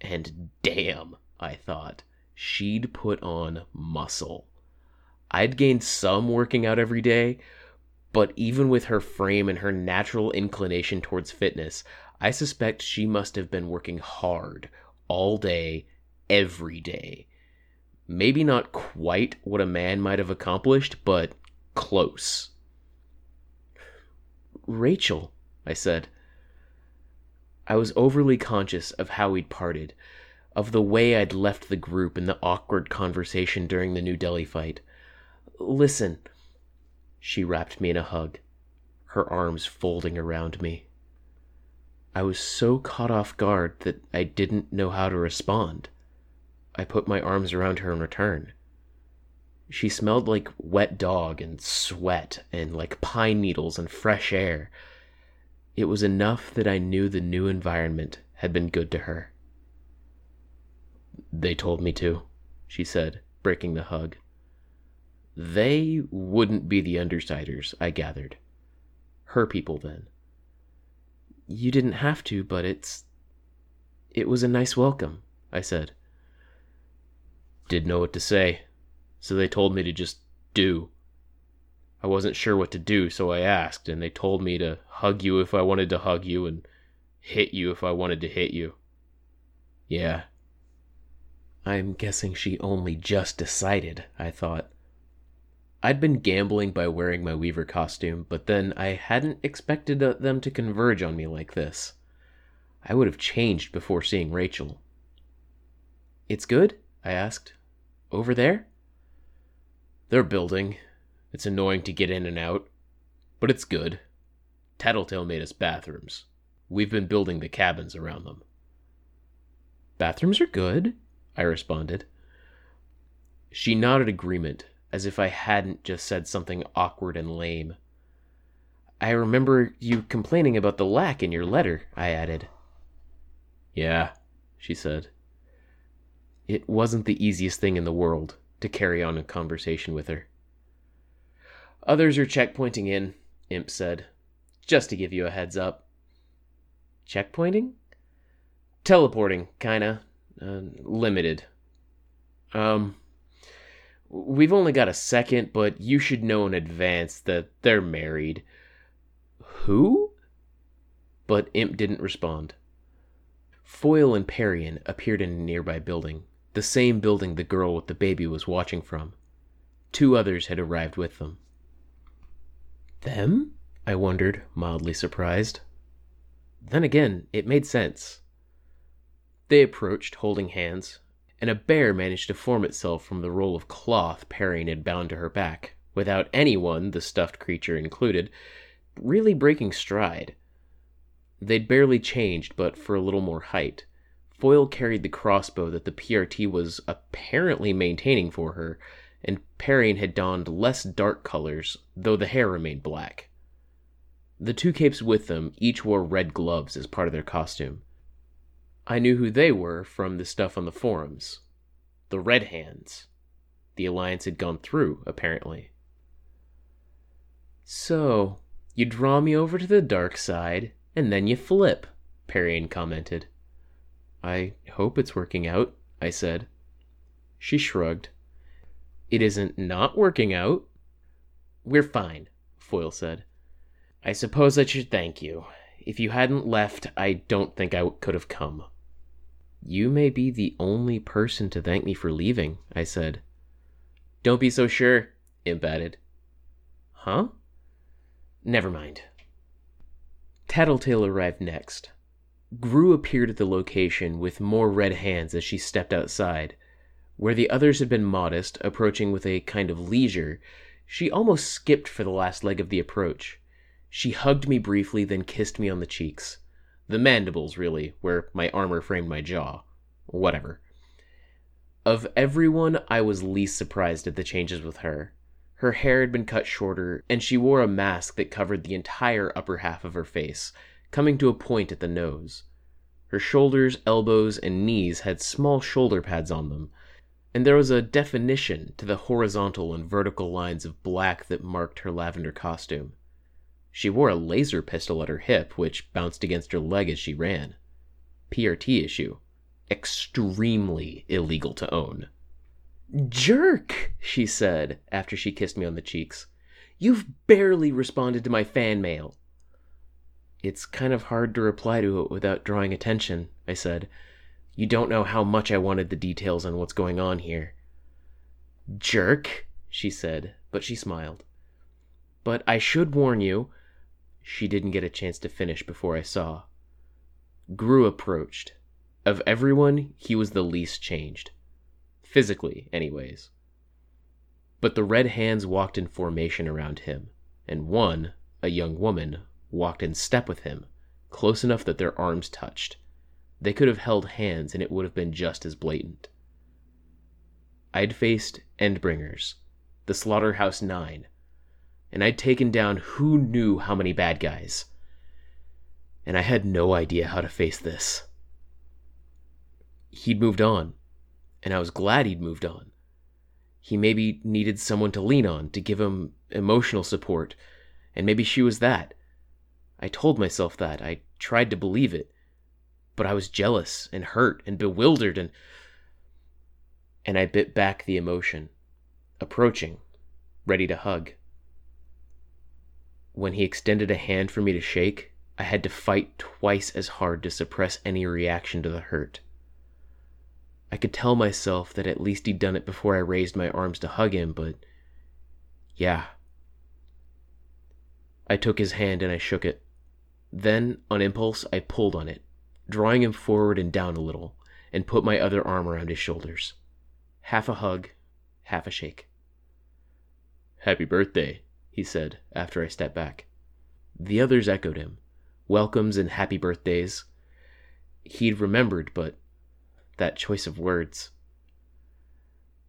And damn, I thought, she'd put on muscle. I'd gained some working out every day, but even with her frame and her natural inclination towards fitness, I suspect she must have been working hard all day, every day. Maybe not quite what a man might have accomplished, but close. Rachel, I said. I was overly conscious of how we'd parted, of the way I'd left the group in the awkward conversation during the New Delhi fight. Listen. She wrapped me in a hug, her arms folding around me. I was so caught off guard that I didn't know how to respond. I put my arms around her in return. She smelled like wet dog and sweat and like pine needles and fresh air. It was enough that I knew the new environment had been good to her. They told me to, she said, breaking the hug. They wouldn't be the Undersiders, I gathered. Her people, then. You didn't have to, but it's. It was a nice welcome, I said. Didn't know what to say, so they told me to just do. I wasn't sure what to do, so I asked, and they told me to hug you if I wanted to hug you and hit you if I wanted to hit you. Yeah. I'm guessing she only just decided, I thought. I'd been gambling by wearing my Weaver costume, but then I hadn't expected them to converge on me like this. I would have changed before seeing Rachel. It's good? I asked. Over there? They're building. It's annoying to get in and out, but it's good. Tattletale made us bathrooms. We've been building the cabins around them. Bathrooms are good, I responded. She nodded agreement, as if I hadn't just said something awkward and lame. I remember you complaining about the lack in your letter, I added. Yeah, she said. It wasn't the easiest thing in the world to carry on a conversation with her. Others are checkpointing in, Imp said, just to give you a heads up. Checkpointing? Teleporting, kinda. Uh, limited. Um, we've only got a second, but you should know in advance that they're married. Who? But Imp didn't respond. Foil and Parian appeared in a nearby building, the same building the girl with the baby was watching from. Two others had arrived with them. Them? I wondered, mildly surprised. Then again, it made sense. They approached, holding hands, and a bear managed to form itself from the roll of cloth Parian had bound to her back, without anyone, the stuffed creature included, really breaking stride. They'd barely changed, but for a little more height. Foil carried the crossbow that the PRT was apparently maintaining for her, and Parian had donned less dark colors, though the hair remained black. The two capes with them each wore red gloves as part of their costume. I knew who they were from the stuff on the forums. The Red Hands. The Alliance had gone through, apparently. So, you draw me over to the dark side, and then you flip, Parian commented. I hope it's working out, I said. She shrugged. It isn't not working out. We're fine, Foil said. I suppose I should thank you. If you hadn't left, I don't think I could have come. You may be the only person to thank me for leaving, I said. Don't be so sure, Imp added. Huh? Never mind. Tattletale arrived next. Grue appeared at the location with more red hands as she stepped outside. Where the others had been modest, approaching with a kind of leisure, she almost skipped for the last leg of the approach. She hugged me briefly, then kissed me on the cheeks. The mandibles, really, where my armor framed my jaw. Whatever. Of everyone, I was least surprised at the changes with her. Her hair had been cut shorter, and she wore a mask that covered the entire upper half of her face, coming to a point at the nose. Her shoulders, elbows, and knees had small shoulder pads on them, and there was a definition to the horizontal and vertical lines of black that marked her lavender costume. She wore a laser pistol at her hip, which bounced against her leg as she ran. PRT issue. extremely illegal to own. Jerk, she said after she kissed me on the cheeks. You've barely responded to my fan mail. It's kind of hard to reply to it without drawing attention, I said. You don't know how much I wanted the details on what's going on here. Jerk, she said, but she smiled. But I should warn you. She didn't get a chance to finish before I saw. Grue approached. Of everyone, he was the least changed. Physically, anyways. But the red hands walked in formation around him, and one, a young woman, walked in step with him, close enough that their arms touched. They could have held hands and it would have been just as blatant. I'd faced Endbringers, the Slaughterhouse Nine, and I'd taken down who knew how many bad guys. And I had no idea how to face this. He'd moved on, and I was glad he'd moved on. He maybe needed someone to lean on to give him emotional support, and maybe she was that. I told myself that. I tried to believe it. But I was jealous and hurt and bewildered and. And I bit back the emotion, approaching, ready to hug. When he extended a hand for me to shake, I had to fight twice as hard to suppress any reaction to the hurt. I could tell myself that at least he'd done it before I raised my arms to hug him, but yeah. I took his hand and I shook it. Then, on impulse, I pulled on it, drawing him forward and down a little, and put my other arm around his shoulders. Half a hug, half a shake. Happy birthday, he said after I stepped back. The others echoed him welcomes and happy birthdays. He'd remembered, but that choice of words.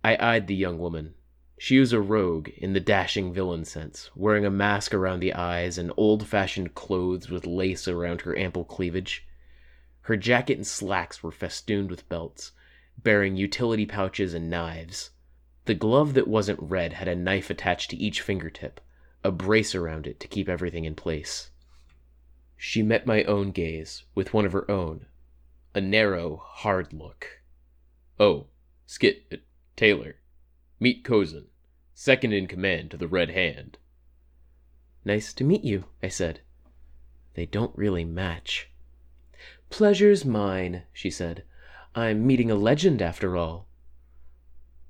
I eyed the young woman. She was a rogue in the dashing villain sense, wearing a mask around the eyes and old fashioned clothes with lace around her ample cleavage. Her jacket and slacks were festooned with belts, bearing utility pouches and knives. The glove that wasn't red had a knife attached to each fingertip, a brace around it to keep everything in place. She met my own gaze with one of her own, a narrow, hard look. Oh, Skit, uh, Taylor. Meet Cozen, second in command to the Red Hand. Nice to meet you, I said. They don't really match. Pleasure's mine, she said. I'm meeting a legend after all.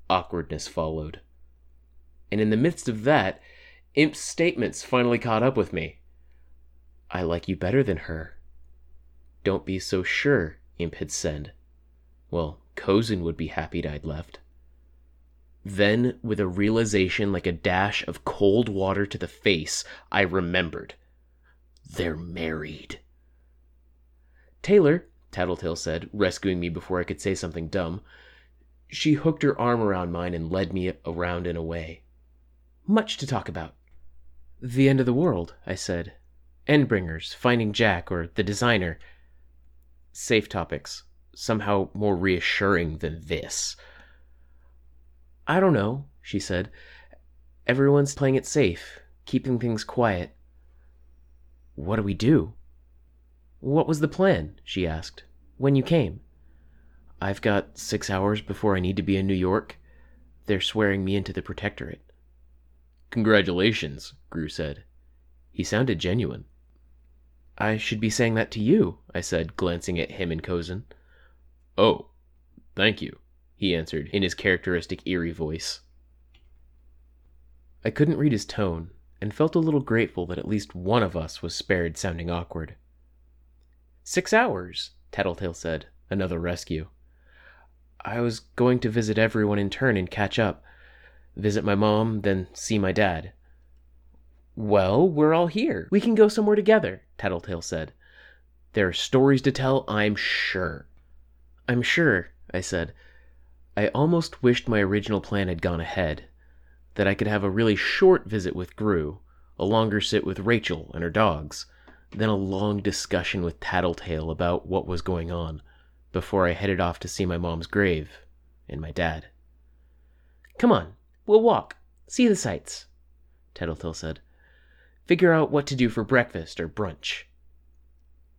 Awkwardness followed. And in the midst of that, Imp's statements finally caught up with me. I like you better than her. Don't be so sure, Imp had said. Well, Cozen would be happy I'd left. Then, with a realization like a dash of cold water to the face, I remembered. They're married. Taylor, Tattletale said, rescuing me before I could say something dumb. She hooked her arm around mine and led me around and away. Much to talk about. The end of the world, I said. Endbringers, finding Jack, or the designer safe topics, somehow more reassuring than this. I don't know, she said. Everyone's playing it safe, keeping things quiet. What do we do? What was the plan? she asked. When you came? I've got six hours before I need to be in New York. They're swearing me into the Protectorate. Congratulations, Grue said. He sounded genuine. I should be saying that to you, I said, glancing at him and Cozen. Oh, thank you, he answered in his characteristic eerie voice. I couldn't read his tone, and felt a little grateful that at least one of us was spared sounding awkward. Six hours, Tattletale said, another rescue. I was going to visit everyone in turn and catch up. Visit my mom, then see my dad. Well, we're all here. We can go somewhere together, Tattletale said. There are stories to tell, I'm sure. I'm sure, I said. I almost wished my original plan had gone ahead. That I could have a really short visit with Grue, a longer sit with Rachel and her dogs, then a long discussion with Tattletale about what was going on, before I headed off to see my mom's grave and my dad. Come on, we'll walk, see the sights, Tattletale said. Figure out what to do for breakfast or brunch.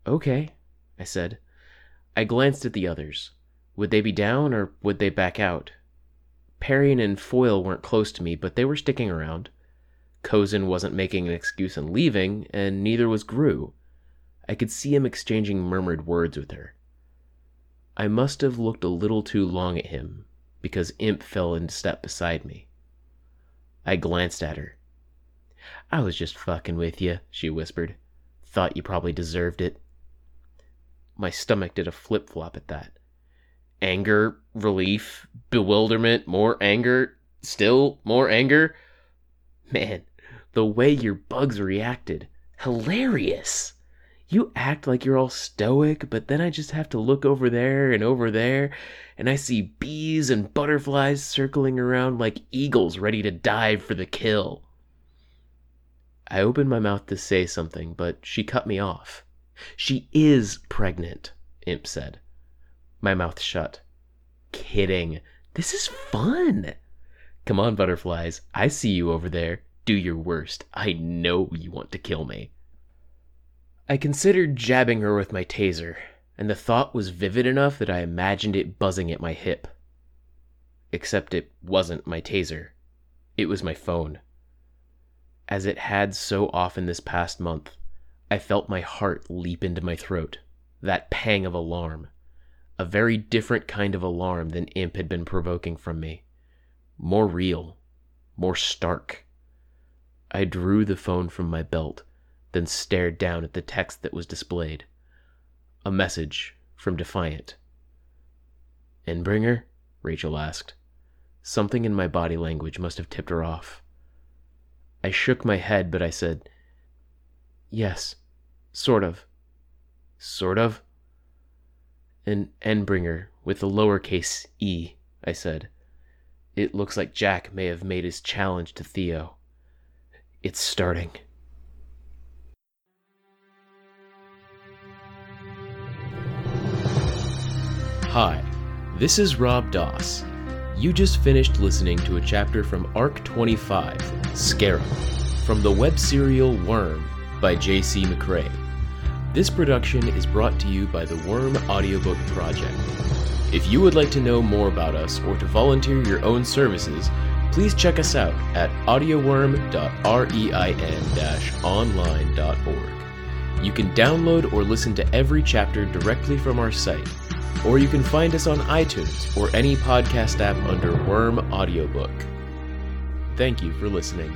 Okay, I said. I glanced at the others. Would they be down or would they back out? Parian and Foil weren't close to me, but they were sticking around. Cozen wasn't making an excuse and leaving, and neither was Grue. I could see him exchanging murmured words with her. I must have looked a little too long at him, because Imp fell into step beside me. I glanced at her. I was just fucking with you, she whispered. Thought you probably deserved it. My stomach did a flip flop at that. Anger, relief, bewilderment, more anger, still more anger. Man, the way your bugs reacted. Hilarious! You act like you're all stoic, but then I just have to look over there and over there, and I see bees and butterflies circling around like eagles ready to dive for the kill. I opened my mouth to say something, but she cut me off. She is pregnant, Imp said. My mouth shut. Kidding. This is fun. Come on, butterflies. I see you over there. Do your worst. I know you want to kill me. I considered jabbing her with my taser, and the thought was vivid enough that I imagined it buzzing at my hip. Except it wasn't my taser, it was my phone. As it had so often this past month, I felt my heart leap into my throat, that pang of alarm. A very different kind of alarm than Imp had been provoking from me. More real, more stark. I drew the phone from my belt then stared down at the text that was displayed. A message from Defiant. Endbringer? Rachel asked. Something in my body language must have tipped her off. I shook my head, but I said, Yes, sort of. Sort of? An Endbringer with a lowercase e, I said. It looks like Jack may have made his challenge to Theo. It's starting. Hi, this is Rob Doss. You just finished listening to a chapter from Arc 25, Scarab, from the web serial Worm by J.C. McCrae. This production is brought to you by the Worm Audiobook Project. If you would like to know more about us or to volunteer your own services, please check us out at audioworm.rein-online.org. You can download or listen to every chapter directly from our site or you can find us on iTunes or any podcast app under Worm Audiobook. Thank you for listening.